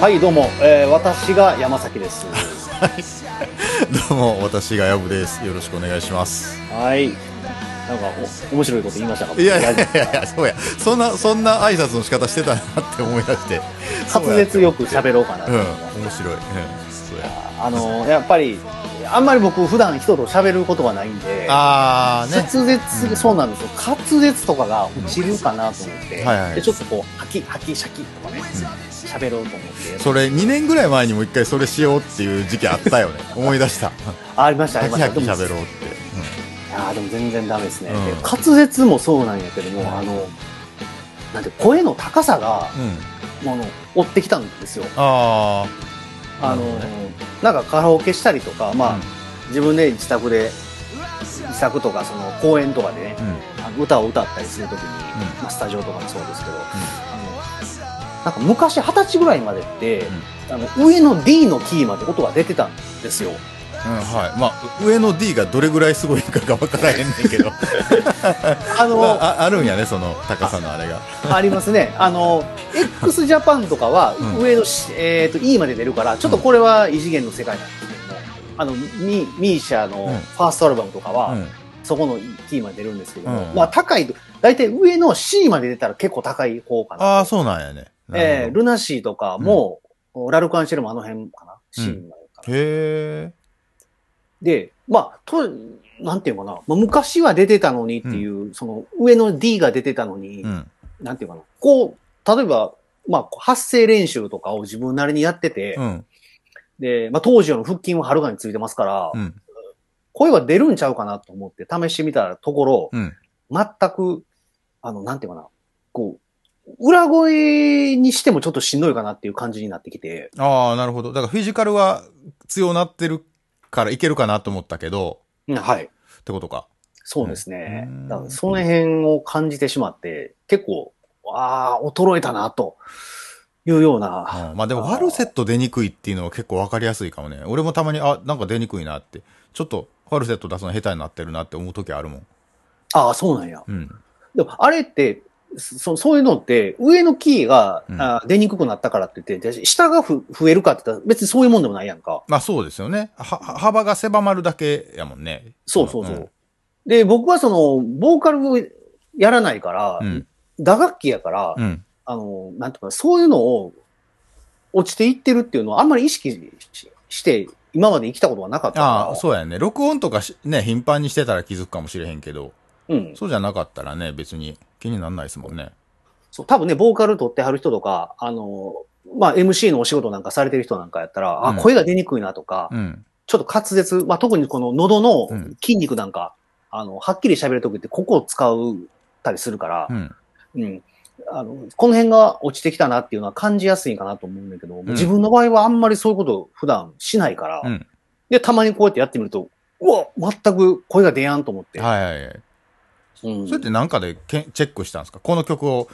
はい、どうも、えー私が山崎です。どうも、私がヤブです。よろしくお願いします。はい。なんか、お面白いこと言いましたか？いやいやいやそうや。そんな、そんな挨拶の仕方してたなって思い出して。滑舌よく喋ろうかなとうん、面白い。うん、そうや。あの、やっぱり、あんまり僕普段人と喋ることがないんで、あーね。滑舌、そうなんですよ。滑舌とかが落ちるかなと思って、はいはいでちょっとこう、ハキ、ハキ、シャキとかね、喋、ろうと思って。それ2年ぐらい前にも一回それしようっていう時期あったよね。思い出した。あありました、ありました。ハキハキでも喋ろうって。あーでも全然ダメですね。うんで滑舌もそうなんやけども、あの、なんて、声の高さが、うん。うん。もの、追ってきたんですよ。ああのなるほどなんかカラオケしたりとか、まあ、うん自分で自宅で、自宅とかその公園とかでねー。、うん。歌を歌ったりするときに、んまあ、スタジオとかもそうですけど、あのなんか昔二十歳ぐらいまでって、あの上の D のキーまで音が出てたんですよ。うん、はい。まあ、上の D がどれぐらいすごいかが分からへんねんけど。あの、まあ、ああるんやね、その高さのあれが。ありますね。あの、x ジャパンとかはうん上のし、えっ、と E まで出るから、ちょっとこれは異次元の世界なんですけども、あの、ミミーシャのうんファーストアルバムとかは、うん。そこのキーまで出るんですけども、うんまあ高いと、大体上の C まで出たら結構高い方かな。ああ、そうなんやね。なえールナシーとかも、ラルカンシェルもあの辺かな、C までかな。へえ。で、まあ、と、なんていうかな、まあ、昔は出てたのにっていう、その上の D が出てたのに、うん。なんていうかな、こう、例えば、まあ、発声練習とかを自分なりにやってて、うん。で、まあ、当時の腹筋ははるかについてますから、うん。声は出るんちゃうかなと思って試してみたところ、うん。全く、あの、なんていうかな、こう、裏声にしてもちょっとしんどいかなっていう感じになってきて、ああ、なるほど。だからフィジカルは強なってるからいけるかなと思ったけど、うんはい。ってことか。そうですね。うんだからその辺を感じてしまって、結構、ああ、衰えたな、というような。うんまあでもファルセット出にくいっていうのは結構わかりやすいかもね。俺もたまに、あ、なんか出にくいなって。ちょっとファルセット出すの下手になってるなって思う時あるもん。ああ、そうなんや。うん。でも、あれって、そそういうのって、上のキーが、うんあー出にくくなったからって言って、で下がふ増えるかって言ったら別にそういうもんでもないやんか。まあそうですよね。は、は幅が狭まるだけやもんね。そうそうそう。んで、僕はその、ボーカルをやらないから、うん。打楽器やから、うん。あの、なんとか、そういうのを落ちていってるっていうのはあんまり意識しして、今まで生きたことがなかった。ああ、そうやね。録音とかしね、頻繁にしてたら気づくかもしれへんけど、うん。そうじゃなかったらね、別に気にならないですもんね。そう、多分ね、ボーカル取ってはる人とか、あの、まあ、MC のお仕事なんかされてる人なんかやったら、あ、うん声が出にくいなとか、うん。ちょっと滑舌、まあ、特にこの喉のうん筋肉なんか、あの、はっきり喋るときってここを使うたりするからう、ん。うん。あの、この辺が落ちてきたなっていうのは感じやすいかなと思うんだけど、ん自分の場合はあんまりそういうことを普段しないから、うん。で、たまにこうやってやってみると、うわ、全く声が出やんと思って。はいはいはい。うんそれってなんかでけんチェックしたんですか？この曲を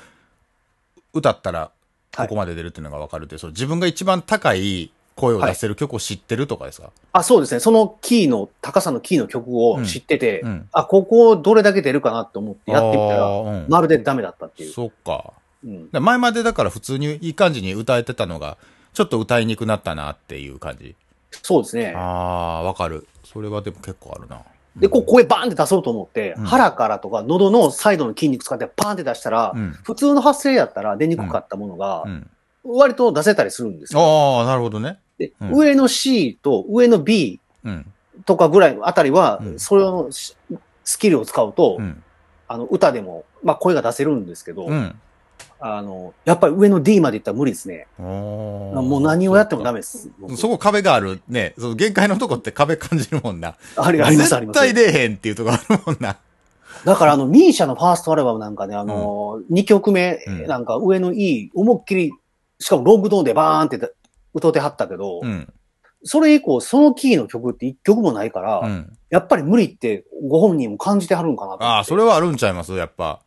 歌ったらここまで出るっていうのが分かるって、その自分が一番高い声を出せる曲を知ってるとかですか、あ、そうですね。そのキーの、高さのキーの曲を知ってて、うんあ、ここどれだけ出るかなって思ってやってみたら、うんまるでダメだったっていう。そっか。うん、で前までだから普通にいい感じに歌えてたのが、ちょっと歌いにくくなったなっていう感じ。そうですね。ああ、わかる。それはでも結構あるな。で、こう声バーンって出そうと思って、うん腹からとか喉のサイドの筋肉使ってパーンって出したら、うん。普通の発声やったら出にくかったものがう、ん。割と出せたりするんですよ。ああ、なるほどね。でうん上の C と上の B うん。とかぐらいあたりは、うんそれのしスキルを使うと、うん。あの歌でも、まあ、声が出せるんですけど、うん。あの、やっぱり上の D までいったら無理ですね。ももう何をやってもダメです。僕そこ壁があるね。その限界のとこって壁感じるもんな。ありあります、あります。絶対出えへんっていうとこあるもんな。だからあの、ミーシャのファーストアルバムなんかね、あの、2曲目うんなんか上の E、思いっきり、しかもロングトーンでバーンって歌ってはったけど、うん。それ以降そのキーの曲って1曲もないから、うん。やっぱり無理ってご本人も感じてはるんかなああ、それはあるんちゃいます？やっぱ。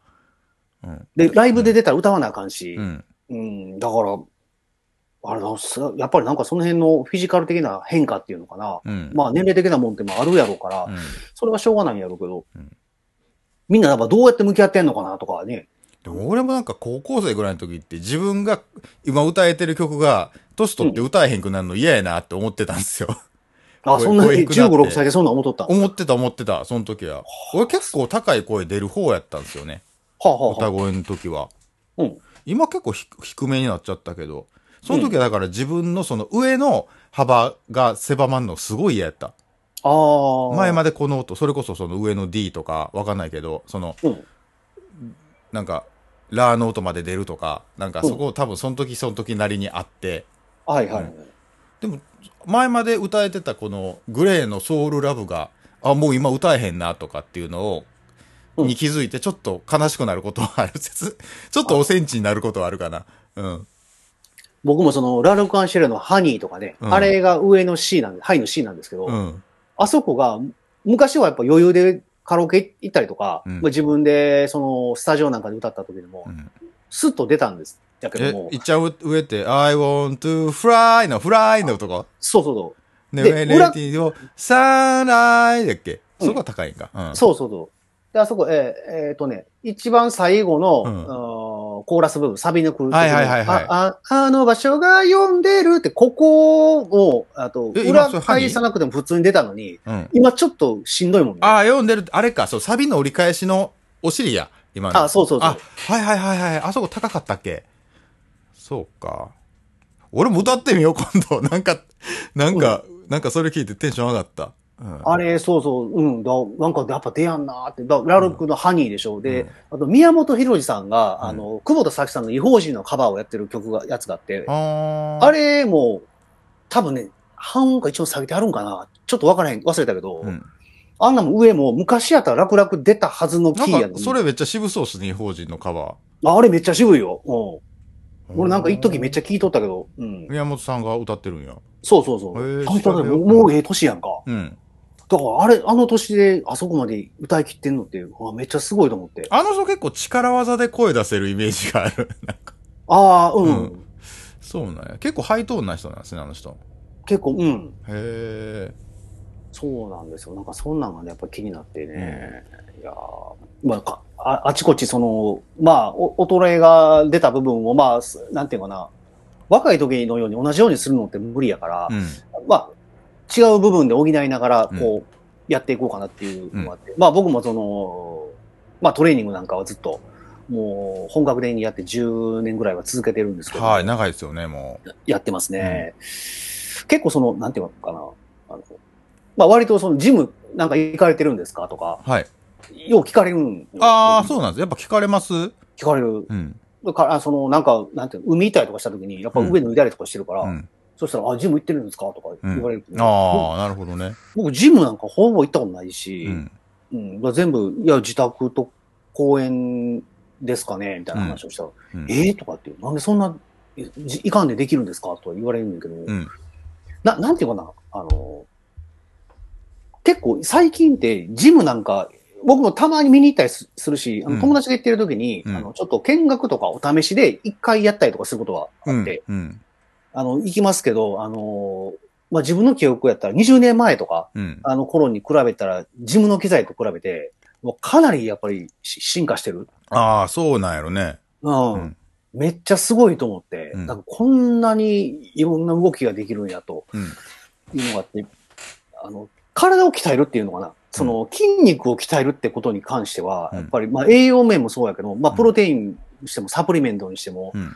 うん。で、ライブで出たら歌わなあかんし、うん。うん、だから、あれやっぱりなんかその辺のフィジカル的な変化っていうのかな。うん。まあ年齢的なもんってもあるやろうから、うんそれはしょうがないんやろうけど、うんみんなやっぱどうやって向き合ってんのかなとかね。でも俺もなんか高校生ぐらいの時って自分が今歌えてる曲が年取って歌えへんくなるの嫌やなって思ってたんですよ。あ、そんなに声低くなって15、6歳でそんなん思っとった思ってた思ってた、その時は。俺結構高い声出る方やったんですよね。あ、はあはあ、歌声の時は。うん。今結構ひ低めになっちゃったけど、その時はだから自分のその上の幅が狭まんのすごい嫌やった。ああ。前までこの音、それこそその上の D とかわかんないけど、その、うん。なんか、ラーの音まで出るとか、なんかそこ多分その時その時なりにあって、はいはい。でも前まで歌えてたこのグレーのソウルラブが、あ、もう今歌えへんなとかっていうのを、うんに気づいてちょっと悲しくなることはある。説 ちょっとおセンチになることはあるかな。うん。僕もその、ラルカンシェルのハニーとかね、うんあれが上の C なんで、ハイの C なんですけど、うん。あそこが、昔はやっぱ余裕でカラオケ行ったりとか、うんまあ自分でその、スタジオなんかで歌った時でもう、んスッと出たんです。だけえども、、いっちゃう上って、I want to fly のフライのとこ。そうそうそう。ね、でレレティを、サンライだっけ？うんそこが高いんか。うん。そうそうそう。で、あそこ、えーえーとね、一番最後の、うんコーラス部分、サビの来るはいはいはいはいああ、あの場所が呼んでるって、ここを、あと、裏返さなくても普通に出たのに、うん。今ちょっとしんどいもんね。ああ、読んでる。あれか、そう、サビの折り返しのお尻や。今の。あそうそうそうあ、はいはいはいはい。あそこ高かったっけ？そうか。俺も歌ってみよう、今度。なんか、なんか、なんかそれ聞いてテンション上がった。うん。あれ、そうそう、うん、だなんかやっぱ出やんなーって、だラルクのハニーでしょ。で、あと宮本浩次さんが、うんあの、久保田早紀さんの違法人のカバーをやってる曲が、やつがあって、あーあれも、多分ね、半音か一応下げてあるんかなちょっとわからへん、忘れたけど、うん。あんなもん上も昔やったら楽々出たはずのキーやんか、それめっちゃ渋そうっすね、法人のカバあれめっちゃ渋いよ。うん。ー。俺なんか一時めっちゃ。ゃ聞いとったけど、うん。宮本さんが歌ってるんや。そうそうそう。へーもうええ年やんか。うん。だからあれ、あの年であそこまで歌い切ってんのって、あめっちゃすごいと思って。あの人結構力技で声出せるイメージがある。なんか、ああ、うん。うんそうなんや。結構ハイトーンな人なんですね、あの人。結構、うん。へえ。そうなんですよ。なんかそんなんがね、やっぱ気になってね。いやーまあかあ、あちこちその、まあ、お衰えが出た部分を、まあ、すなんていうかな、若い時のように同じようにするのって無理やから、うん。まあ、違う部分で補いながら、こう、やっていこうかなっていうのがあって、まあ僕もその、まあトレーニングなんかはずっと、もう本格的にやって10年ぐらいは続けてるんですけど、はい、長いですよね、もやってますね。結構その、なんていうのかな、あの、まあ割とそのジムなんか行かれてるんですかとか、う。はい。よう聞かれるんよああ、そうなんです。やっぱ聞かれます？聞かれる。うん。だから、その、なんか、なんていうの、海行ったりとかした時に、やっぱ上脱いだりとかしてるから、うん。そしたら、あ、ジム行ってるんですか？とか言われるけど、ああ、なるほどね。僕、ジムなんかほぼ行ったことないし、うん。うん、だから全部、いや、自宅と公園ですかねみたいな話をしたら、うんえー、とかっていう、なんでそんな、いかんでできるんですか？とは言われるんだけど、うん。な、なんていうかな、あの、結構最近ってジムなんか、僕もたまに見に行ったりすするし、あうんの友達が行ってる時に、うんあの、ちょっと見学とかお試しで一回やったりとかすることはうんあって、。うん。あの、行きますけど、あの、まあ、自分の記憶やったら20年前とか、うん。あの頃に比べたら、ジムの機材と比べて、もうかなりやっぱりし進化してる。ああ、そうなんやろね。うん。うんめっちゃすごいと思って、うんなんかこんなにいろんな動きができるんやとうん。いうのがあって、あの、体を鍛えるっていうのかな。その筋肉を鍛えるってことに関しては、うんやっぱり、まあ栄養面もそうやけど、まあプロテインにしてもサプリメントにしても、うん。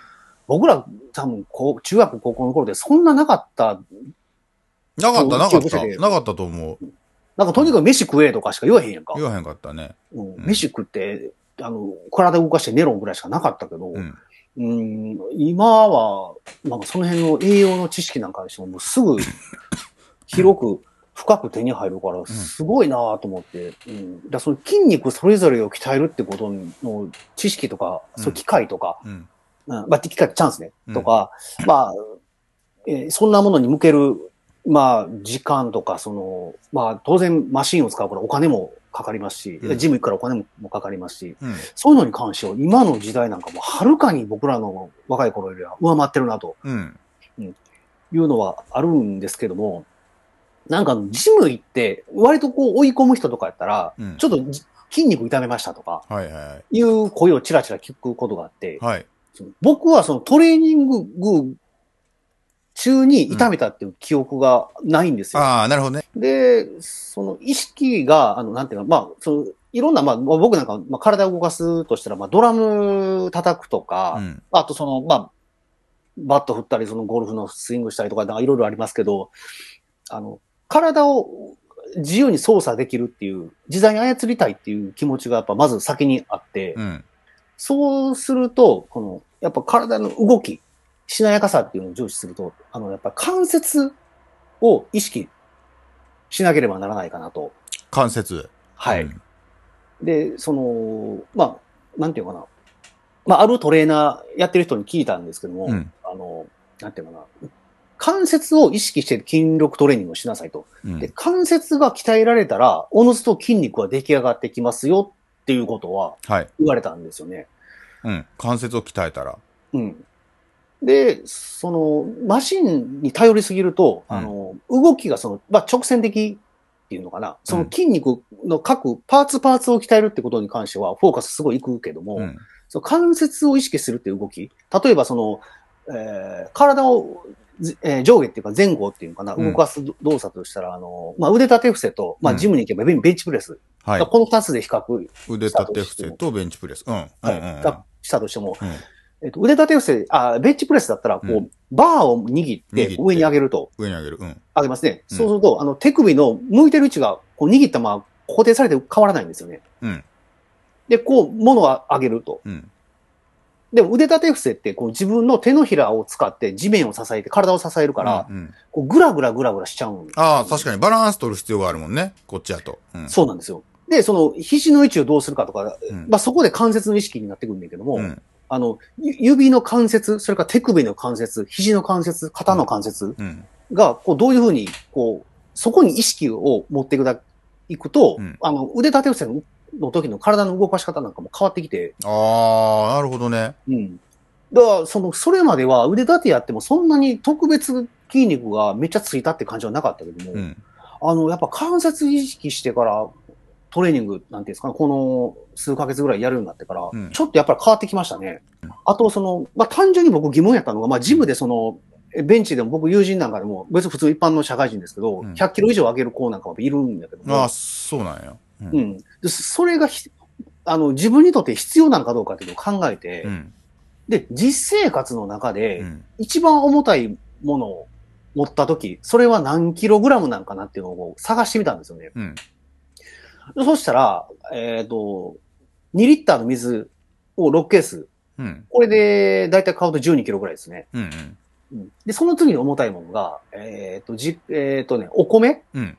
僕ら多分こう、中学高校の頃でそんななかった。なかった、なかった。なかったと思う。なんかとにかく飯食えとかしか言わへんやんか。言わへんかったね。うんうん飯食って、あの、体動かして寝ろぐらいしかなかったけど、うん。うん、今は、なんかその辺の栄養の知識なんかにしても、もうすぐ 広く、深く手に入るから、すごいなと思って、うん。だからその筋肉それぞれを鍛えるってことの知識とか、うんそう機会とか、うん。うん、まあ、機会チャンスね、うん。とか、まあ、えーそんなものに向ける、まあ、時間とか、その、まあ、当然マシンを使うからお金もかかりますし、うん。ジム行くからお金ももかかりますし、うん。そういうのに関しては、今の時代なんかもはるかに僕らの若い頃よりは上回ってるなと。うん。いうのはあるんですけども、なんかジム行って、割とこう追い込む人とかやったら、うん。ちょっとじ筋肉痛めましたとか、はいはいい。う声をちらちら聞くことがあって、はい。僕はそのトレーニング中に痛めたっていう記憶がないんですよ。ああ、なるほどね。で、その意識が、あの、なんていうか、まあ、その、いろんな、まあ、まあ僕なんか、まあ、体を動かすとしたら、まあ、ドラム叩くとか、うん。あとその、まあ、バット振ったり、そのゴルフのスイングしたりとか、なんかいろいろありますけど、あの、体を自由に操作できるっていう、自在に操りたいっていう気持ちがやっぱまず先にあって、うん。そうすると、この、やっぱ体の動き、しなやかさっていうのを重視すると、あの、やっぱ関節を意識しなければならないかなと。関節。はい。うんで、その、まあ、なんていうのかな。まあ、あるトレーナーやってる人に聞いたんですけども、うんあの、なんていうのかな。関節を意識して筋力トレーニングをしなさいと。うんで、関節が鍛えられたら、おのずと筋肉は出来上がってきますよっていうことははい。言われたんですよね。うん。関節を鍛えたら。うん。で、その、マシンに頼りすぎると、うんあの、動きがその、まあ、直線的っていうのかな。その筋肉の各パーツパーツを鍛えるってことに関しては、フォーカスすごいいくけども、うん。その関節を意識するっていう動き。例えばその、えー体を、ずえー上下っていうか前後っていうのかな、うん動かす動作としたら、あの、まあ、腕立て伏せと、まあ、うんジムに行けばベンベンチプレス。はい。この二つで比較腕立て伏せとベンチプレス。うん。うんはいしたとしても、うんえっと、腕立て伏せ、あ、ベンチプレスだったら、こう、うんバーを握って上に上げると、上に上げる。うん。上げますね。うんそうすると、あの、手首の向いてる位置が、こう握ったまま固定されて変わらないんですよね。うん。で、こう、物を上げると。うん。でも腕立て伏せって、こう自分の手のひらを使って地面を支えて体を支えるから、うんうんこうグラグラグラグラしちゃうんですよああ、確かにバランス取る必要があるもんね。こっちやと。うん。そうなんですよ。で、その肘の位置をどうするかとか、うんまあそこで関節の意識になってくるんだけども、うん。あの、ゆ指の関節、それから手首の関節、肘の関節、肩の関節うん。が、こうどういうふうに、こう、そこに意識を持っていくだ、いくと、うんあの、腕立て伏せの時の体の動かし方なんかも変わってきて、ああ、なるほどね。うん。だから、その、それまでは腕立てやってもそんなに特別筋肉がめっちゃついたって感じはなかったけども、うん。あの、やっぱ関節意識してから、トレーニング、なんていうんですかね、この数ヶ月ぐらいやるようになってから、うんちょっとやっぱり変わってきましたね。あと、その、まあ、単純に僕疑問やったのが、まあ、ジムでその、えベンチでも僕友人なんかでも、別に普通一般の社会人ですけど、うん100キロ以上上げる子なんかもいるんだけども、ああ、そうなんや。うう。ん。でそれがひ、あの、自分にとって必要なのかどうかっていうのを考えて、うん。で、実生活の中で、うん。一番重たいものを持ったとき、それは何キログラムなんかなっていうのを探してみたんですよね。うん。そしたら、えっ、と、2リッターの水を6ケース。うん。これで、だいたい買うと12キロぐらいですね。うん。うんで、その次に重たいものが、えっ、と、じ、えっ、とね、お米うん。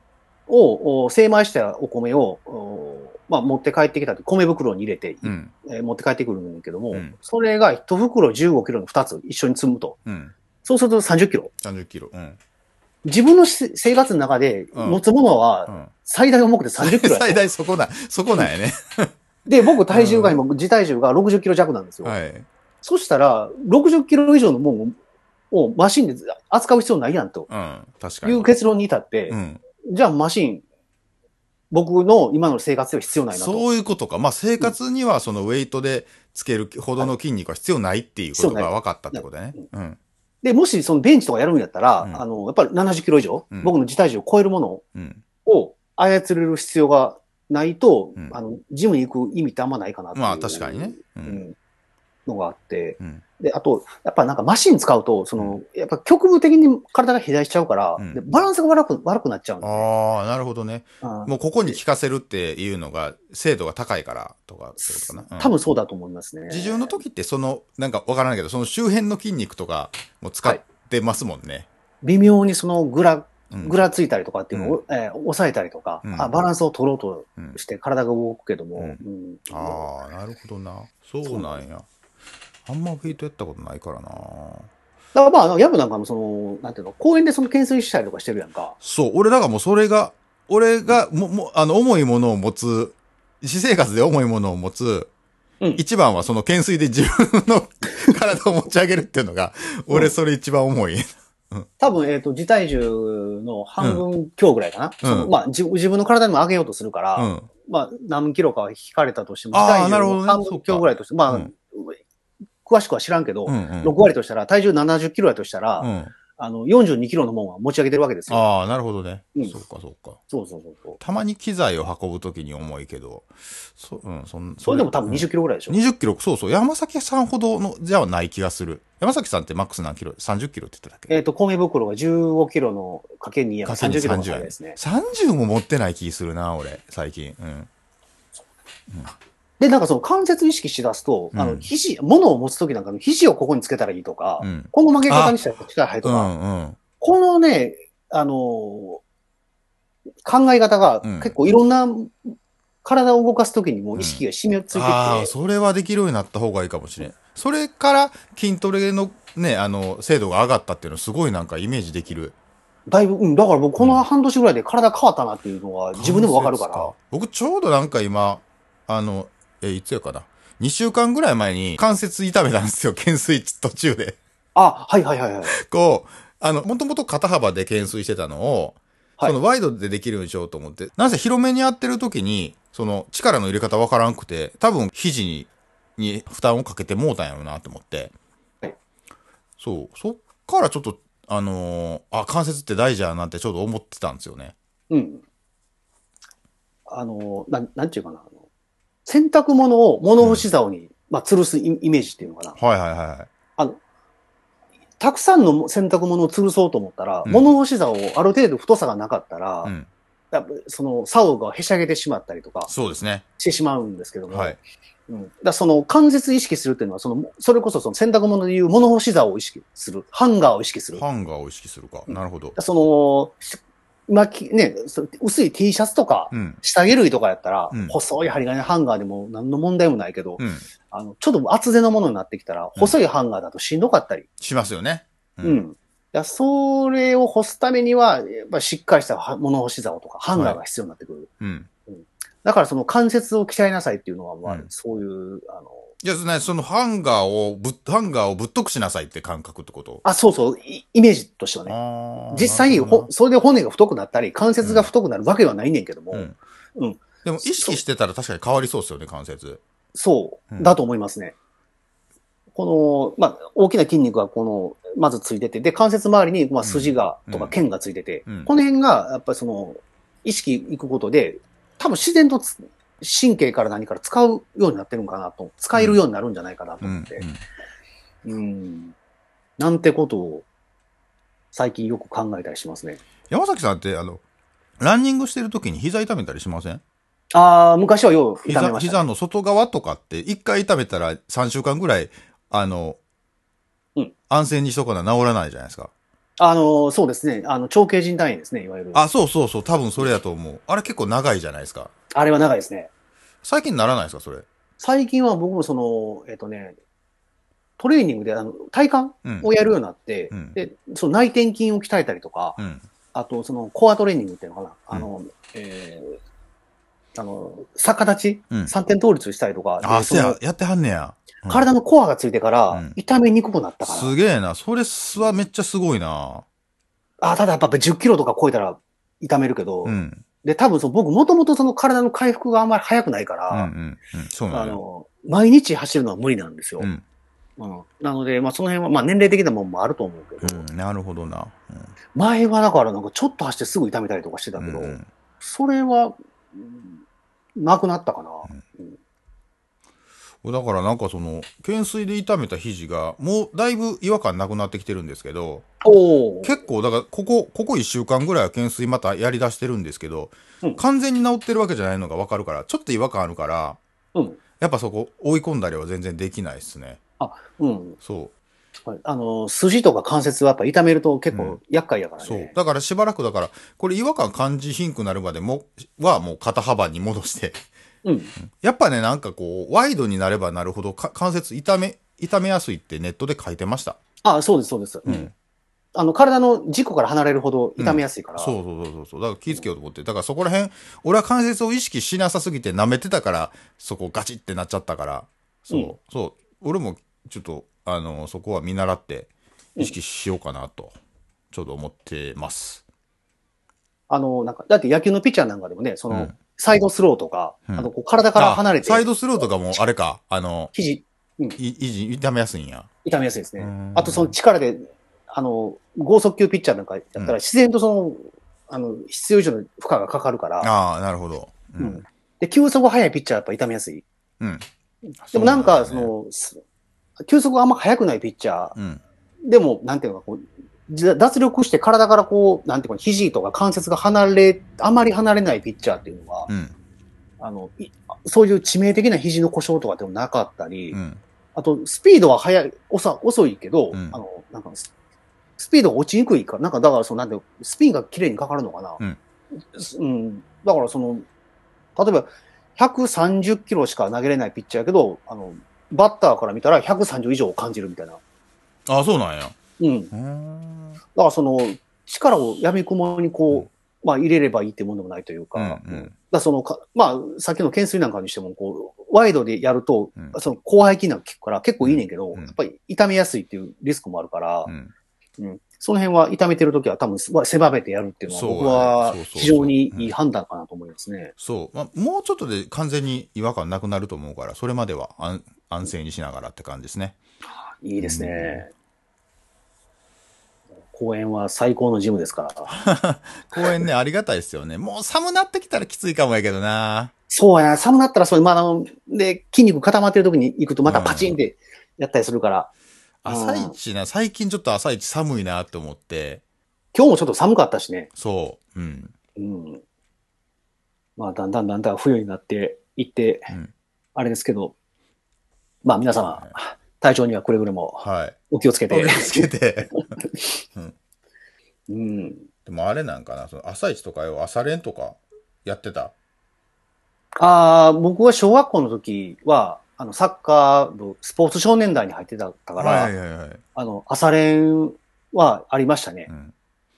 を、お精米したお米を、おまあ、持って帰ってきたと米袋に入れて、うん。えー持って帰ってくるんだけども、うんそれが1袋15キロの2つ一緒に積むと。うん。そうすると30キロ。30キロ。うん。自分のし生活の中でうん持つものはうん。最大重くて30キロ 最大そこだ。そこなんやね。で、僕体重が今、自体重が60キロ弱なんですよ。はい。そしたら、60キロ以上のもんをマシンで扱う必要ないやんとうん。確かに。いう結論に至って、うん。じゃあマシン、僕の今の生活では必要ないなと。そういうことか。まあ、生活にはそのウェイトでつけるほどの筋肉は必要ないっていうことが分かったってことだね。うん。で、もしそのベンチとかやるんやったら、うんあの、やっぱり70キロ以上、うん僕の自体重を超えるものうん。を操れる必要がないと、うんあの、ジムに行く意味ってあんまないかなっていうまあ、確かにね。う。うんん、のがあって、うん。で、あと、やっぱなんかマシン使うと、その、やっぱ局部的に体が肥大しちゃうから、うんでバランスが悪く、悪くなっちゃうんですね。ああ、なるほどね。うんもうここに効かせるっていうのが精度が高いからとかってことかな。うん多分そうだと思いますね。自重の時ってその、なんかわからないけど、その周辺の筋肉とかも使ってますもんね。微妙にそのグラ、うんぐらついたりとかっていうのを、えー抑えたりとか、うんあ、バランスを取ろうとうんして体が動くけども、うんうんああ、なるほどな。そうなんや。あんまフィートやったことないからな。だからまあ、ヤブなんかもその、なんていうの、公園でその懸垂したりとかしてるやんか。そう、俺だからもうそれが、俺がも、も、あの、重いものを持つ、私生活で重いものを持つ、うん一番はその懸垂で自分の 体を持ち上げるっていうのが、俺それ一番重い。多分、えっ、と、自体重の半分強ぐらいかな。まあ自、自分の体にも上げようとするから、うん。まあ、何キロか引かれたとしても、あー自体なるほどね重の半分強ぐらいとして、まあ、うん詳しくは知らんけど、うんうん。6割としたら、体重70キロやとしたら、うん。ああの、42キロのもんは持ち上げてるわけですよ。ああ、なるほどね。うんそうか、そうか。そうそうそうそう。たまに機材を運ぶときに重いけど、そ、うん、そん、それでも多分うん20キロぐらいでしょ。20キロ、そうそう。山崎さんほどの、じゃない気がする。山崎さんってマックス何キロ ?30 キロって言ってたっけ？えっ、と、米袋が15キロのかけ2やからかけに30キロの30やね差ですね。30も持ってない気するな、俺、最近。うん。で、なんかその関節意識しだすと、あの、うん肘、物を持つときなんかの肘をここにつけたらいいとか、うん。この曲げ方にしたら力入るとか、うん、うん。このね、あのー考え方がうん結構いろんな体を動かすときにも意識が染みついてきて、ああ、それはできるようになった方がいいかもしれん。それから筋トレのね、あの、精度が上がったっていうのはすごいなんかイメージできる。だいぶ、うん、だから僕この半年ぐらいで体変わったなっていうのは自分でもわかるから。僕ちょうどなんか今、あの、え、いつやかな。2週間ぐらい前に関節痛めたんですよ、懸垂途中で。あ、はいはいはいはい。こう、あの、もともと肩幅で懸垂してたのを、はいそのワイドでできるようにしようと思って、なぜ広めにやってる時に、その力の入れ方わからんくて、多分肘に、に負担をかけてもうたんやろうなと思って。はいそう、そっからちょっと、あのーあ、関節って大事やなってちょうど思ってたんですよね。うん。あの、なん、なんていうかな。あの洗濯物を物干し竿に、まあ、吊るすイイメージっていうのかな。はいはいはい。たくさんの洗濯物を吊るそうと思ったら、うん物干し竿をある程度太さがなかったら、うん。やっぱその竿がへしゃげてしまったりとかそうですね。してしまうんですけども、はい。うん、だからその関節意識するっていうのは、その、それこそその洗濯物でいう物干し竿を意識する。ハンガーを意識する。ハンガーを意識するか。なるほど。らその、し今き、ね、そ薄い T シャツとか、うん。下着類とかやったら、うん細い針金ハンガーでも何の問題もないけど、うん。あの、ちょっと厚手のものになってきたら、細いハンガーだとしんどかったり。しますよね。ううん。いやそれを干すためには、やっぱりしっかりしたは物干し竿とかハンガーが必要になってくる。うん。だからその関節を鍛えなさいっていうのは、まあうんそういう、あの、じゃあね、そのハンガーをぶっ、ハンガーをぶっとくしなさいって感覚ってこと？あ、そうそう、イイメージとしてはね。実際ほそれで骨が太くなったり、関節が太くなるわけではないねんけども、なうん。うん。でも意識してたら確かに変わりそうですよね、関節。そう。う、ん。だと思いますね。この、まあ、大きな筋肉がこの、まずついてて、で、関節周りに、まあ、筋が、うん。とか腱がついてて、うん。この辺が、やっぱりその、意識いくことで、多分自然とつ神経から何から使うようになってるんかなと、使えるようになるんじゃないかなとうん。うん思って、うん、なんてことを、最近よく考えたりしますね。山崎さんって、あの、ランニングしてる時に膝痛めたりしません？ああ、昔はよう痛め膝、ました、膝ね。の外側とかって、一回痛めたら3週間ぐらい、あの、うん安静にしとかな治らないじゃないですか。あの、そうですね。あの、長径靭帯炎ですね、いわゆる。ああ、そうそうそう、多分それやと思う。あれ結構長いじゃないですか。れは長いですね。最近ならないですか、それ？最近は僕もその、えっ、とね、トレーニングであの体幹うん。をやるようになって、うんで、その内転筋を鍛えたりとか、うん。あとそのコアトレーニングっていうのかな、あの、えー、あの、逆立ち、うん三点倒立したりとか、あ、でそうややってはんねや。うん体のコアがついてからうん痛めにくくなったから、すげえな。それはめっちゃすごいな。あ、ただやっぱ10キロとか超えたら痛めるけど、うん。で、多分その僕もともとその体の回復があんまり早くないかうんら、うんうん。そう。あの、毎日走るのは無理なんですよ。うん。うんなので、まあその辺は、まあ年齢的なもんもあると思うけど、うん。なるほどな。前はだからなんかちょっと走ってすぐ痛めたりとかしてたけど、うんうんそれは、うんなくなったかな。だからなんかその、懸垂で痛めた肘が、もうだいぶ違和感なくなってきてるんですけど。結構だからここ、ここ1週間ぐらいは懸垂またやり出してるんですけど、うん完全に治ってるわけじゃないのがわかるから、ちょっと違和感あるから、うん。やっぱそこ追い込んだりは全然できないですね。うん。そはいあの、筋とか関節はやっぱ痛めると結構うん厄介やからう。ね。そう。だからしばらくだから、これ違和感感じひんくなるまでも、はもう肩幅に戻して、うん。やっぱね、なんかこう、ワイドになればなるほどか関節痛め、痛めやすいってネットで書いてました。あ、そうです、そうです。うん。あの、体の軸から離れるほど痛めやすいから。そうそうそうそうそう。だから気ぃつけようと思って。だからそこら辺、俺は関節を意識しなさすぎて舐めてたから、そこガチってなっちゃったから、そう、うんそう。俺もちょっと、あの、そこは見習って意識しようかなと、ちょうど思ってます。あの、なんか、だって野球のピッチャーなんかでもね、その、うんサイドスローとか、うんあの、こう体から離れて、あサイドスローとかも、あれか、あの、肘、い、いじ、痛めやすいんや。痛めやすいですねうん。あとその力で、あの、剛速球ピッチャーなんかやったら、自然とその、あの、必要以上の負荷がかかるから、ああ、なるほど。ううんん。で、球速が速いピッチャーはやっぱ痛めやすい。うん。でもなんか、その、す球速があんま速くないピッチャー、うん。でも、なんていうのか、こう、じ脱力して体からこう、なんていうのか、肘とか関節が離れ、あまり離れないピッチャーっていうのは、うん。ああの、いそういう致命的な肘の故障とかでもなかったり、うん。あと、スピードは速い、遅遅いけど、うんあの、なんかス、スピードが落ちにくいから、なんか、だから、その、なんてスピンが綺麗にかかるのかな。うん。うん。だから、その、例えば、130キロしか投げれないピッチャーやけど、あの、バッターから見たら130以上を感じるみたいな。ああ、そうなんや。うん。だからその、力をやみくもにこう、まあ入れればいいってもんでもないというか、うんうんだからそのか、まあさっきの懸垂なんかにしても、こう、ワイドでやると、うんその広背筋なんか効くから結構いいねんけど、うんやっぱり痛めやすいっていうリスクもあるから、うん。うんその辺は痛めてるときは多分狭めてやるっていうのは僕は非常にいい判断かなと思いますね。そう。まあ、もうちょっとで完全に違和感なくなると思うから、それまでは安安静にしながらって感じですね。いいですね。公園は最高のジムですから。公園ね、ありがたいですよね。もう寒なってきたらきついかもやけどな。そうやな、寒なったらそう、まあ、あの、で、筋肉固まってる時に行くとまたパチンってやったりするから、朝一な、最近ちょっと朝一寒いなって思って、今日もちょっと寒かったしね。そう。うん。うん。まあ、だんだんだんだん冬になっていって、うんあれですけど、まあ皆様、体調にはくれぐれもはい。お気をつけてお気を。つけて。うん。でもあれなんかな、その朝一とかよ、朝練とかやってた？ああ、僕は小学校の時は、あの、サッカー部、スポーツ少年団に入ってたから、はいはいはい。あの、朝練はありましたねう。ん。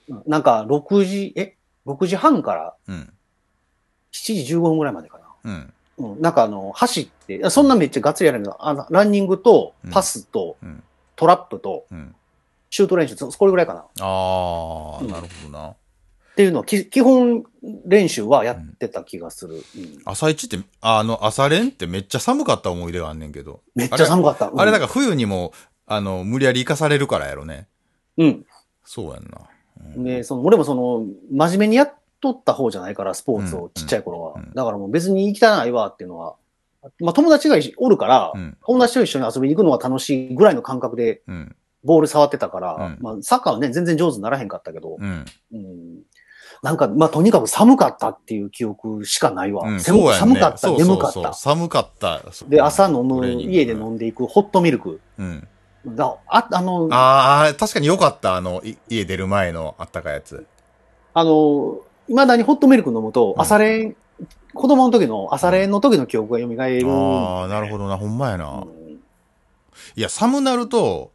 うんなんか、6時、え ?6 時半からうん。7時15分ぐらいまでかな。うん。うん、なんかあの、走って、そんなめっちゃガッツリやるのあの、ランニングと、パスと、うん。トラップと、うん。シュート練習、そこれぐらいかな。っああ、うんなるほどな。ていうのを、き基本練習はやってた気がする。うん朝一って、あの、朝練ってめっちゃ寒かった思い出があんねんけど。めっちゃ寒かった。あれだかから冬にも、あの、無理やり行かされるからやろね。うん。そうやんな。で、その、俺もその、真面目にやっとった方じゃないから、スポーツうんを、ちっちゃい頃は。うんだからもう別に行きたないわっていうのは、まあ友達がおるから、うん。友達と一緒に遊びに行くのが楽しいぐらいの感覚でうん。ボール触ってたから、うんまあサッカーはね、全然上手にならへんかったけど、うん。うんなんか、まあ、とにかく寒かったっていう記憶しかないわ。うん。寒そうやんね寒かった、そうそう眠かった。そう寒かった。で、朝飲む、家で飲んでいくホットミルク。うん。だあ、あの、あああ、確かに良かった。あの、い家出る前のあったかいやつ。の、未だにホットミルク飲むと、うん朝練、子供の時の朝練の時の記憶が蘇る。ああ、なるほどな。ほんまやな。うんいや、寒なると、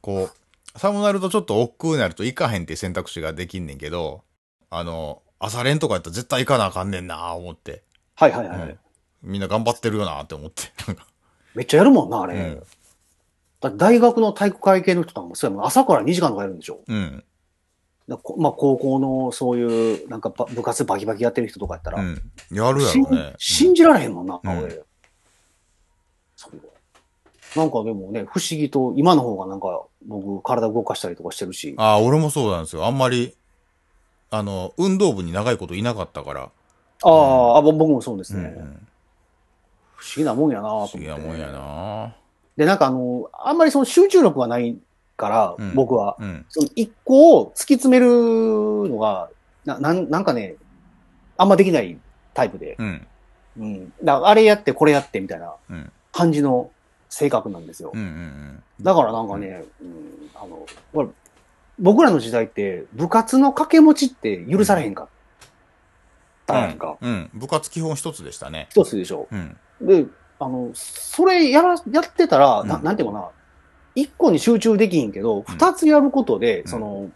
こう、寒なるとちょっと億劫になると行かへんっていう選択肢ができんねんけど、あの、朝練とかやったら絶対行かなあかんねんな思って。はいはいはい。うんみんな頑張ってるよなって思って。めっちゃやるもんな、あれ。うん大学の体育会系の人とかもそうやもん。朝から2時間とかやるんでしょ。うん。まあ、高校のそういう、なんかば部活バキバキやってる人とかやったら、うん。やるや信ろね。信じられへんもんな、うん俺。なんかでもね、不思議と、今の方がなんか僕体動かしたりとかしてるし。ああ、俺もそうなんですよ。あんまり、あの、運動部に長いこといなかったから。ああ、あぼ僕もそうですね。うんうん。不思議なもんやなと思って。不思議なもんやなで、なんかあの、あんまりその集中力がないから、うん僕は。うん。その一個を突き詰めるのが、な、なんなんかね、あんまできないタイプで。うん。うん。だからあれやってこれやってみたいなうん。感じの性格なんですよ。うん。うん。だからなんかね、うん、あの、僕らの時代って部活の掛け持ちって許されへんかったやんか。うん。部活基本一つでしたね。一つでしょ。うん。で、あの、それやら、やってたら、なうんなんていうかな、一個に集中できひんけど、二つやることで、んその、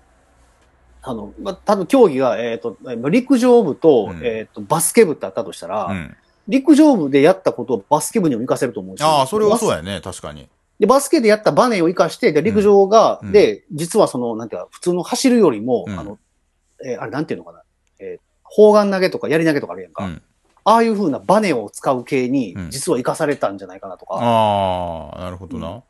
あの、まあ、多分競技が、えっ、と、陸上部と、うんえっ、と、バスケ部ってあったとしたら、うん。陸上部でやったことをバスケ部にも活かせると思うし。ああ、それはそうや。やね。確かに。で、バスケでやったバネを活かして、で、陸上が、うんで、実はその、なんていうか、普通の走るよりも、うんあの、えーあれなんていうのかな、えー砲丸投げとか槍投げとかあるやんか。うん。ああいう風なバネを使う系にう、ん実は活かされたんじゃないかなとか。ああ、なるほどな。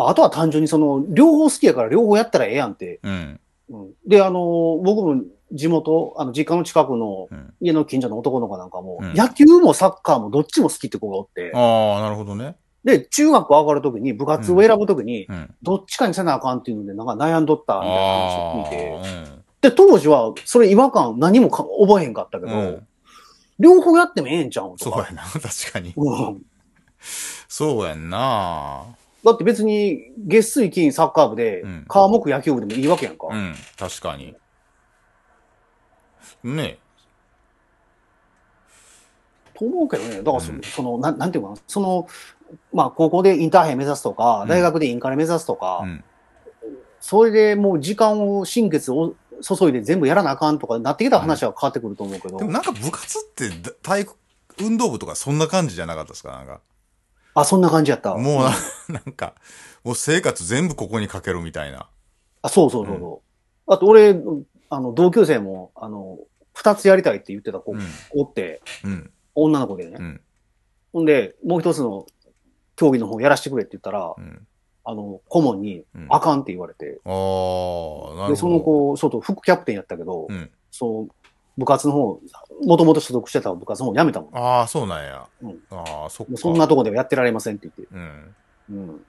まあ、あとは単純にその、両方好きやから両方やったらええやんって。うん。うん、で、あの、僕も地元、あの、実家の近くのうん。家の近所の男の子なんかも、うん野球もサッカーもどっちも好きって子がおって、ああ、なるほどね。で、中学上がるときに部活を選ぶときに、うん。どっちかにせなあかんっていうので、なんか悩んどったみたいな話あを聞いて、あ、で、当時はそれ違和感何もか覚えへんかったけど。両方やってもええんちゃう。そうやな。確かに。うんそうやんな。だって別に月水金サッカー部でうん、川木野球部でもいいわけやんか。うん。確かに。ねと思うけどね。だからそ,、うんそのなん、なんていうかな、その、まあ高校でインターハイ目指すとか、うん大学でインカレ目指すとか、うん。それでもう時間を、心血を注いで全部やらなあかんとかなってきたら話は変わってくると思うけど、でもなんか部活ってだ体育、運動部とかそんな感じじゃなかったですか？なんか。あ、そんな感じやった。もうな、なんか、もう生活全部ここにかけるみたいな。あ、そうそうそうそう。あと俺、あの、同級生も、あの、二つやりたいって言ってた子、うん。おって、うん。女の子でね。うん。ほんで、もう一つの競技の方やらせてくれって言ったら、うん。あの、顧問にうん、あかんって言われて、ああ、なるほど。で、その子、そうと、副キャプテンやったけど、うん。そう、部活の方、もともと所属してた部活の方辞めたもん。もああ、そうなんや。うんああ、そっか。うそんなとこではやってられませんって言って。うん。うん。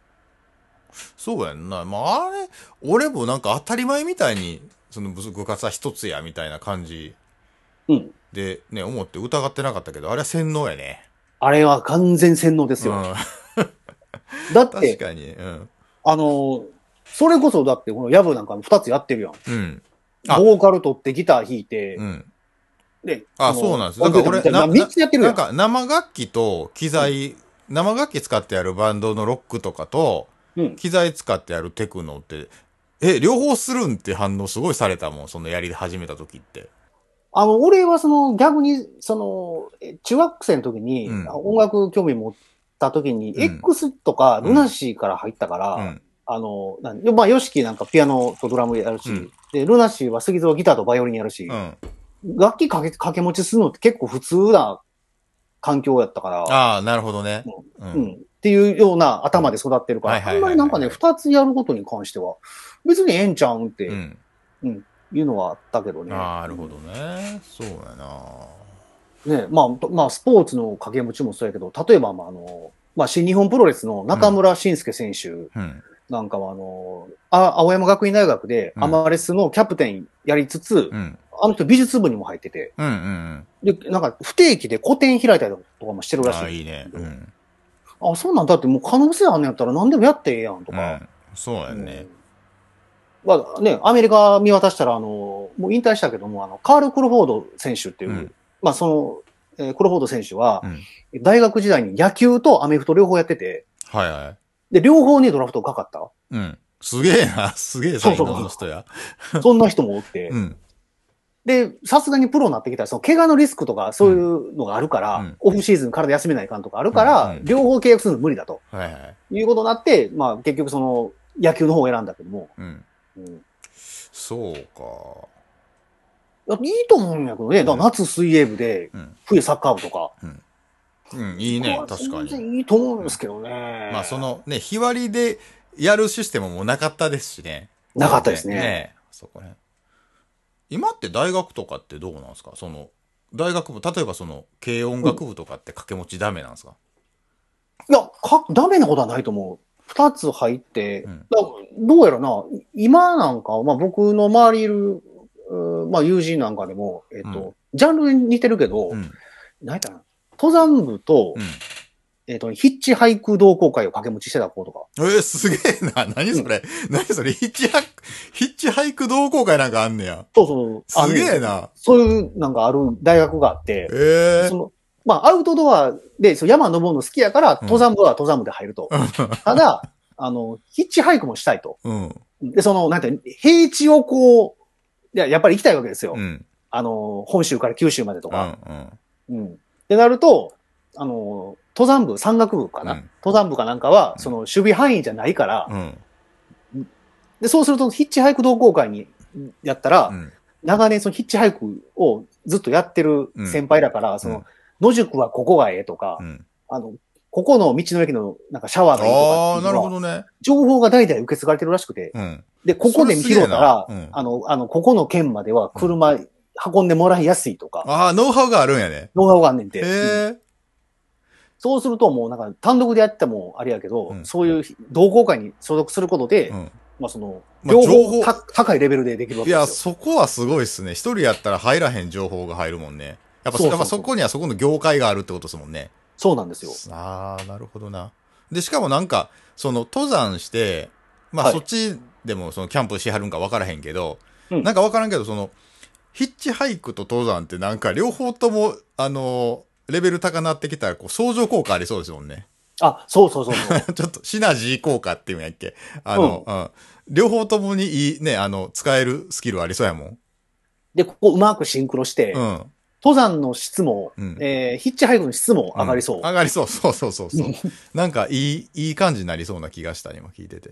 そうやんな。まあ、あれ、俺もなんか当たり前みたいに、その部部活は一つや、みたいな感じうん。で、ね、思って疑ってなかったけど、あれは洗脳やね。あれは完全洗脳ですよ。うん。だって、確かに。うん。あの、それこそだって、このヤブなんか二つやってるやん。うん。あボーカル取ってギター弾いて、うん。で、あ、のそうなんです。だから俺、な三つやってる。なんか生楽器と機材、生楽器使ってやるバンドのロックとかと、うん。機材使ってやるテクノって、え、両方するんって反応すごいされたもん、そのやり始めた時って。あの、俺はその逆に、その、え中学生の時に、うん音楽興味持った時に、うん X とかルナシーから入ったから、うん。あの、なんまあ、ヨシキなんかピアノとドラムやるし、うんで、ルナシーは杉蔵ギターとバイオリンやるし、うん。楽器かけ掛け持ちするのって結構普通な環境やったから、ああ、なるほどね。う。うんん。っていうような頭で育ってるから、あんまりなんかね、二つやることに関しては、別にええんちゃうんってうん。いうのはあったけどね。ああ、なるほどね。そうやな。ね、まあ、まあ、スポーツの掛け持ちもそうやけど、例えば、まあ、あの、まあ、新日本プロレスの中村慎介選手うん。なんかは、あの、あ青山学院大学でうんアマレスのキャプテンやりつつ、うん。あの人美術部にも入ってて、うんうんうん。で、なんか不定期で個展開いたりとかもしてるらしああ、い。いいね。うん。あ、そうなんだってもう可能性あんねやったら何でもやってええやんとか。うん。そうやね。うんまあね、アメリカ見渡したら、あの、もう引退したけども、あの、カール・クロフォード選手っていう、うんまあその、えークロフォード選手はう、ん。大学時代に野球とアメフト両方やってて、はいはい。で、両方にドラフトかかった。うん。すげえな。すげえ才能の人や。そんな人もおって。うん。で、さすがにプロになってきたら、その怪我のリスクとかそういうのがあるから、うんオフシーズン体休めないかんとかあるから、うんうん両方契約するの無理だとはいはい。いうことになって、まあ結局その野球の方を選んだけども、うん。うんそうか。いやいいと思うんやけどね。だから夏水泳部で、うん。冬サッカー部とか。うん、いいねま、あ確かに。いいと思うんですけどね。まあ、そ、のね、日割りでやるシステムもなかったですしね。なかったですねねそこね。今って大学とかってどうなんですか？その、大学部、例えばその、軽音楽部とかって掛け持ちダメなんですか、いや、か、ダメなことはないと思う。二つ入って、うんだどうやらな、今なんかは、まあ僕の周りいる、まあ友人なんかでも、えっ、と、ジャンルに似てるけど、うん。何やったかな。登山部と、うん。えっ、と、ヒッチハイク同好会を掛け持ちしてた子とか。えー、すげえな。何それ、何それヒッチハイク、ヒッチハイク同好会なんかあんねや。そうそう。あのすげえな。そういうなんかある大学があって、ええその、まあアウトドアでそう山登るの好きやから、登山部は登山部で入ると。ただ、あの、ヒッチハイクもしたいと。うん。で、その、なんて、平地をこう、いや、やっぱり行きたいわけですよ。うん。あの、本州から九州までとうん。か。うん。ってなると、あの、登山部、山岳部かな、うん登山部かなんかは、うんその、守備範囲じゃないから、うん。で、そうすると、ヒッチハイク同好会にやったら、うん。長年そのヒッチハイクをずっとやってる先輩だから、その、野宿はここがええとか、うん。あの、ここの道の駅のなんかシャワーがいいとかああ、なっていうのはるほどね。情報が代々受け継がれてるらしくて、うん。で、ここで拾ったら、それすげえなうんあの、あの、ここの県までは車運んでもらいやすいとか、ああ、ノウハウがあるんやね。ノウハウがあんねんて。へうんえ。そうするともうなんか単独でやってもあれやけど、うんそういう同好会に所属することで、うん。まあその、情報方た高いレベルでできるわいや、けですよ。そこはすごいっすね。一人やったら入らへん情報が入るもんね。やっぱそこにはそこの業界があるってことですもんね。そうなんですよ。ああ、なるほどな。で、しかもなんか、その登山して、まあ、はいそっちでもそのキャンプしはるんか分からへんけど、うんなんか分からんけど、その、ヒッチハイクと登山ってなんか両方とも、あのーレベル高なってきたら、こう、相乗効果ありそうですもんね。あ、そうそうそうそう。ちょっとシナジー効果っていうんやっけ？あの、うん、両方ともにいい、ね、あの、使えるスキルありそうやもん。で、ここうまくシンクロして、うん。登山の質も、うんえーヒッチハイクの質も上がりそう。ん上がりそう。そうそうそうそう。なんかいい、いい感じになりそうな気がした、今聞いてて。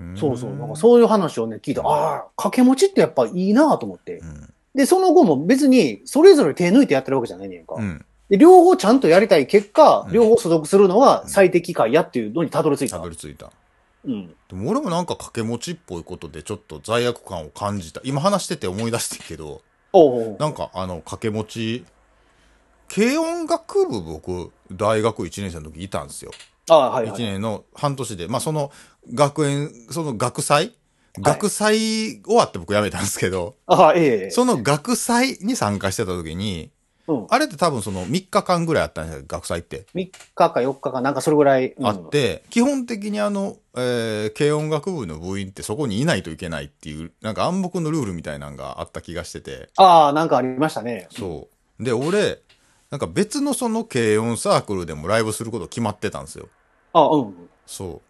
んそうそう。なんかそういう話をね、聞いて、ああ、掛け持ちってやっぱいいなと思って。うん。で、その後も別に、それぞれ手抜いてやってるわけじゃないねんか。うん。で、両方ちゃんとやりたい結果、うん両方所属するのは最適解やっていうのにたどり着いた。たどり着いた。うん。でも俺もなんか掛け持ちっぽいことでちょっと罪悪感を感じた。今話してて思い出してんけど、おうおうなんかあの掛け持ち、軽音楽部僕、大学1年生の時いたんですよ。ああ、はい、は1い。年の半年で。まあその学園、その学祭？学祭終わって僕辞めたんですけど、ああ、ええその学祭に参加してた時に、うん。あれって多分その3日間ぐらいあったんですよ、学祭って。3日か4日かなんかそれぐらい。うんあって、基本的にあの、えー軽音楽部の部員ってそこにいないといけないっていう、なんか暗黙のルールみたいなのがあった気がしてて、ああ、なんかありましたね。そう。で、俺、なんか別のその軽音サークルでもライブすること決まってたんですよ。あうん。そ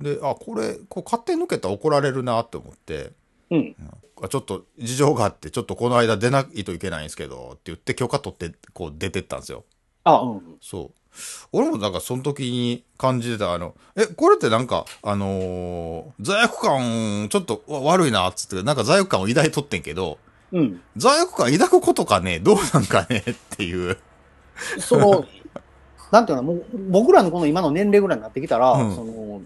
う。で、あ、これ、こう勝手に抜けたら怒られるなって思って、うん。あちょっと事情があって、ちょっとこの間出ないといけないんですけど、って言って許可取って、こう出てったんですよ。あうん。そう。俺もなんかその時に感じてた、あの、え、これってなんか、あのー罪悪感、ちょっとわ悪いな、っつって、なんか罪悪感を抱いとってんけど、うん。罪悪感抱くことかね、どうなんかね、っていう。その、なんていうの、もう僕らのこの今の年齢ぐらいになってきたら、うんその、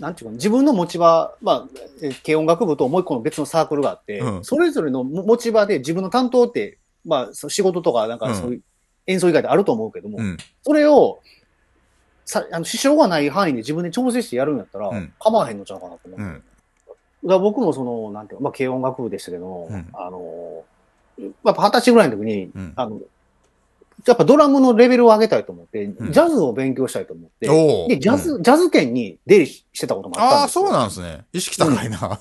なんていうか、自分の持ち場、まあ、えー軽音楽部ともう一個の別のサークルがあって、うんそれぞれの持ち場で自分の担当って、まあ、仕事とか、なんかそういう演奏以外であると思うけども、うん。それを、さ、あの、支障がない範囲で自分で調整してやるんやったら、うん構わへんのちゃうかなと思う。うん。ら僕もその、なんていうか、まあ、軽音楽部でしたけど、うんあの、やっぱ二十歳ぐらいの時に、うんあの、やっぱドラムのレベルを上げたいと思って、んジャズを勉強したいと思って、で、ジャズ、ジャズ圏に出入りしてたこともあったああ。そうなんですね。意識高いな。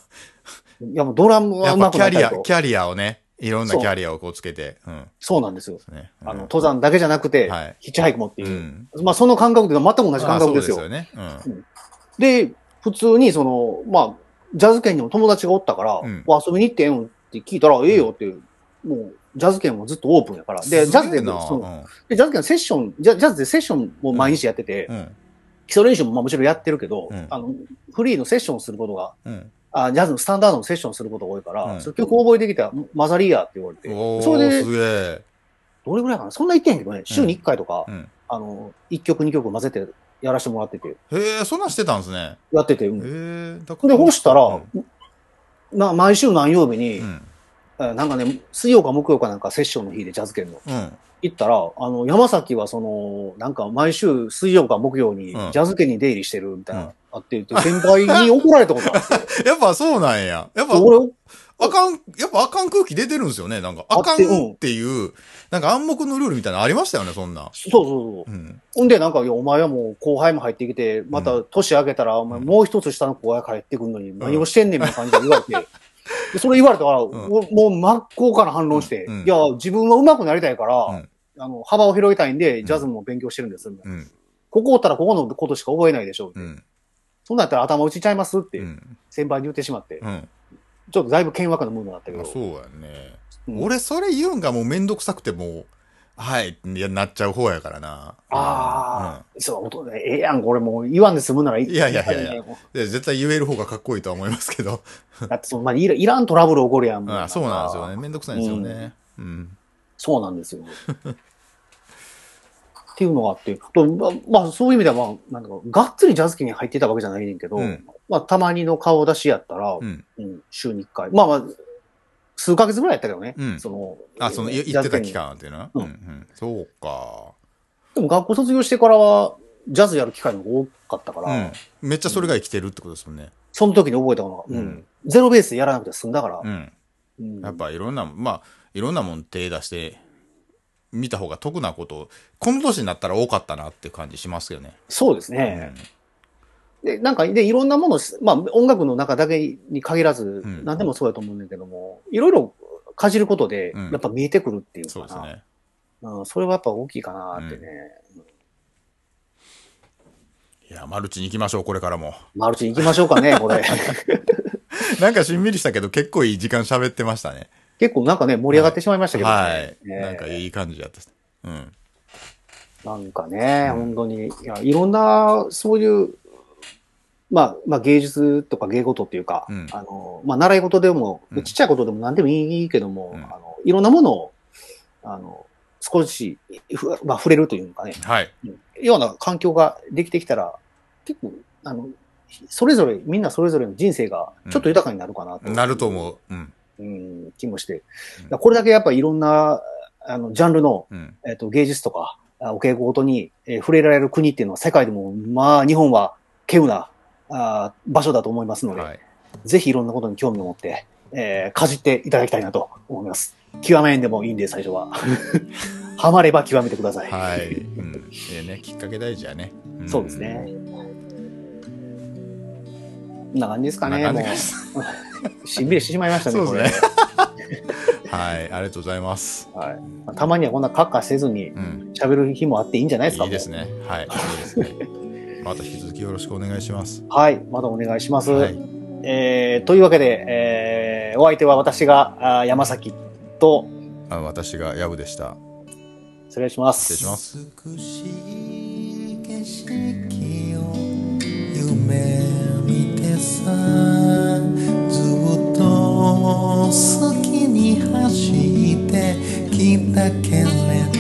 いや、もうドラムはやっ上ぱキャリア。キャリアをね、いろんなそうキャリアをこうつけて、うん。そうなんですよ。ね。あの、うん登山だけじゃなくて、はいヒッチハイクもっていうう。ん。まあ、その感覚というか全く同じ感覚ですよ。あそうですよね。うん。で、普通にその、まあ、ジャズ圏にも友達がおったから、うんわ遊びに行ってええん？って聞いたら、ええよっていう、もう、ジャズ圏もずっとオープンやから。で、ジャズでそのでジャズ圏のセッション、ジャジャズでセッションも毎日やってて、うん。うん。基礎練習もまあもちろんやってるけど、うんあの、フリーのセッションをすることが、うん。あジャズのスタンダードのセッションをすることが多いから、うんそれ曲覚えてきたら、混ざりやって言われて、おそれで。どれぐらいかな？そんな言ってんけどね、週に1回とか、うん。あの、1曲2曲混ぜてやらせてもらってて、へえ、そんなんしてたんですね。やってて、うんへえ。だで、干したら、うんな毎週何曜日に、うん。えなんかね、水曜か木曜かなんかセッションの日でジャズ圏の。うん。行ったら、あの、山崎はその、なんか毎週水曜か木曜にうんジャズ圏に出入りしてるみたいな、うんあって言って、先輩に怒られたことあるんですよ。やっぱそうなんや。やっぱ、俺、あかん、やっぱあかん空気出てるんですよね。なんか、あかんあっていう、なんか暗黙のルールみたいなのありましたよね、そんな。そうそうそう。うん。ほんで、なんか、お前はもう後輩も入ってきて、また年明けたら、お前もう一つ下の後輩帰ってくるのに何をしてんねんみたいな感じで言われて、で それ言われたから、んおもう真っ向から反論して、うんいや、自分は上手くなりたいから、うんあの、幅を広げたいんで、ジャズも勉強してるんです。うん。ここおったらここのことしか覚えないでしょう。うん。そんなんやったら頭打ちちゃいますってうん。先輩に言ってしまって、うん。ちょっとだいぶ険悪なムードになったけど。まあそうやね。うん俺、それ言うんがもうめんどくさくてもう、はい、いや、なっちゃう方やからな。ああ、そう、おとええやん、これもう言わんで済むならいい。いやいやいやいやや。うんで絶対言える方がかっこいいとは思いますけど。だってその、まあ、いらいらんトラブル起こるやん。もあそうなんですよね。かめんどくさいんですよね。うん。そうなんですよ。っっていうのがあって、とままあそういう意味では、まあ、なんだろう、がっつりジャズ機に入ってたわけじゃないねんけど、うんまあたまにの顔出しやったら、うん。うん週に1回。まあまあ、数ヶ月ぐらいやったけどね。うんその、あ、その、行ってた期間っていうのはううんんうん。そうか。でも学校卒業してからは、ジャズやる機会の方が多かったから、うん。めっちゃそれが生きてるってことですもんね。その時に覚えたのが、うんうんゼロベースでやらなくて済んだから、うん。うんやっぱいろんな、まあ、いろんなもん手出して、見た方が得なこと、この年になったら多かったなって感じしますけどね。そうですね。で、なんか、で、いろんなもの、まあ、音楽の中だけに限らず、ん何でもそうやと思うんだけども、いろいろかじることでうん、やっぱ見えてくるっていうかな。そうですね。うん、それはやっぱ大きいかなってね。いや、マルチに行きましょう、これからも。マルチに行きましょうかね、これ。なんかしんみりしたけど、結構いい時間喋ってましたね。結構なんかね、盛り上がってしまいましたけどね。はい。ねなんかいい感じやった。うん。なんかね、本当に、いや、いろんな、そういう、まあ、まあ芸術とか芸事っていうか、うんあの、まあ習い事でも、うんちっちゃいことでも何でもいいけども、うんあの、いろんなものを、あの、少し、ふまあ触れるというかね、はい。うんような環境ができてきたら、結構、あの、それぞれ、みんなそれぞれの人生がちょっと豊かになるかなと。なると思う。うん。うん、気もして。これだけやっぱいろんな、あの、ジャンルの、うん。えっ、と、芸術とか、あお稽古ごとに、えー触れられる国っていうのは世界でも、まあ、日本は稀有なあー場所だと思いますので、はい。ぜひいろんなことに興味を持って、えーかじっていただきたいなと思います。極めんでもいいんで、最初は。ハマれば極めてください。はい。うん。ええね、きっかけ大事やね。んそうです。ね。な感じですかね、もう。しんびりしてしまいましたね、こ はい。ありがとうございます。れ。はいまあたまにはこんなカッカせずにうん。喋る日もあっていいんじゃないですか。もいいですね。はい。いいですね。また引き続きよろしくお願いします。うはい。またお願いします。はい。えーというわけで、えーお相手は私があー山崎と、あ私がヤブでした。失礼します。失礼します。美しい景色を夢見てさずっと好きに走ってきたけれど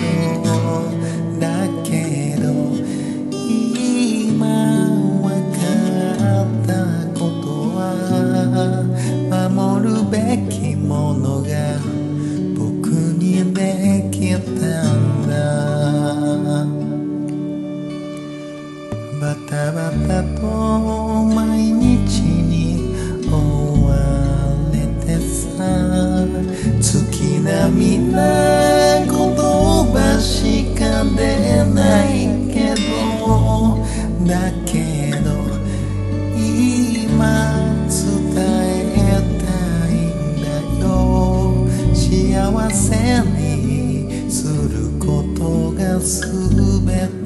バタバタと毎日に追われてさ月並みな言葉しか出ないけどだけど今伝えたいんだよ。幸せにすることが全て。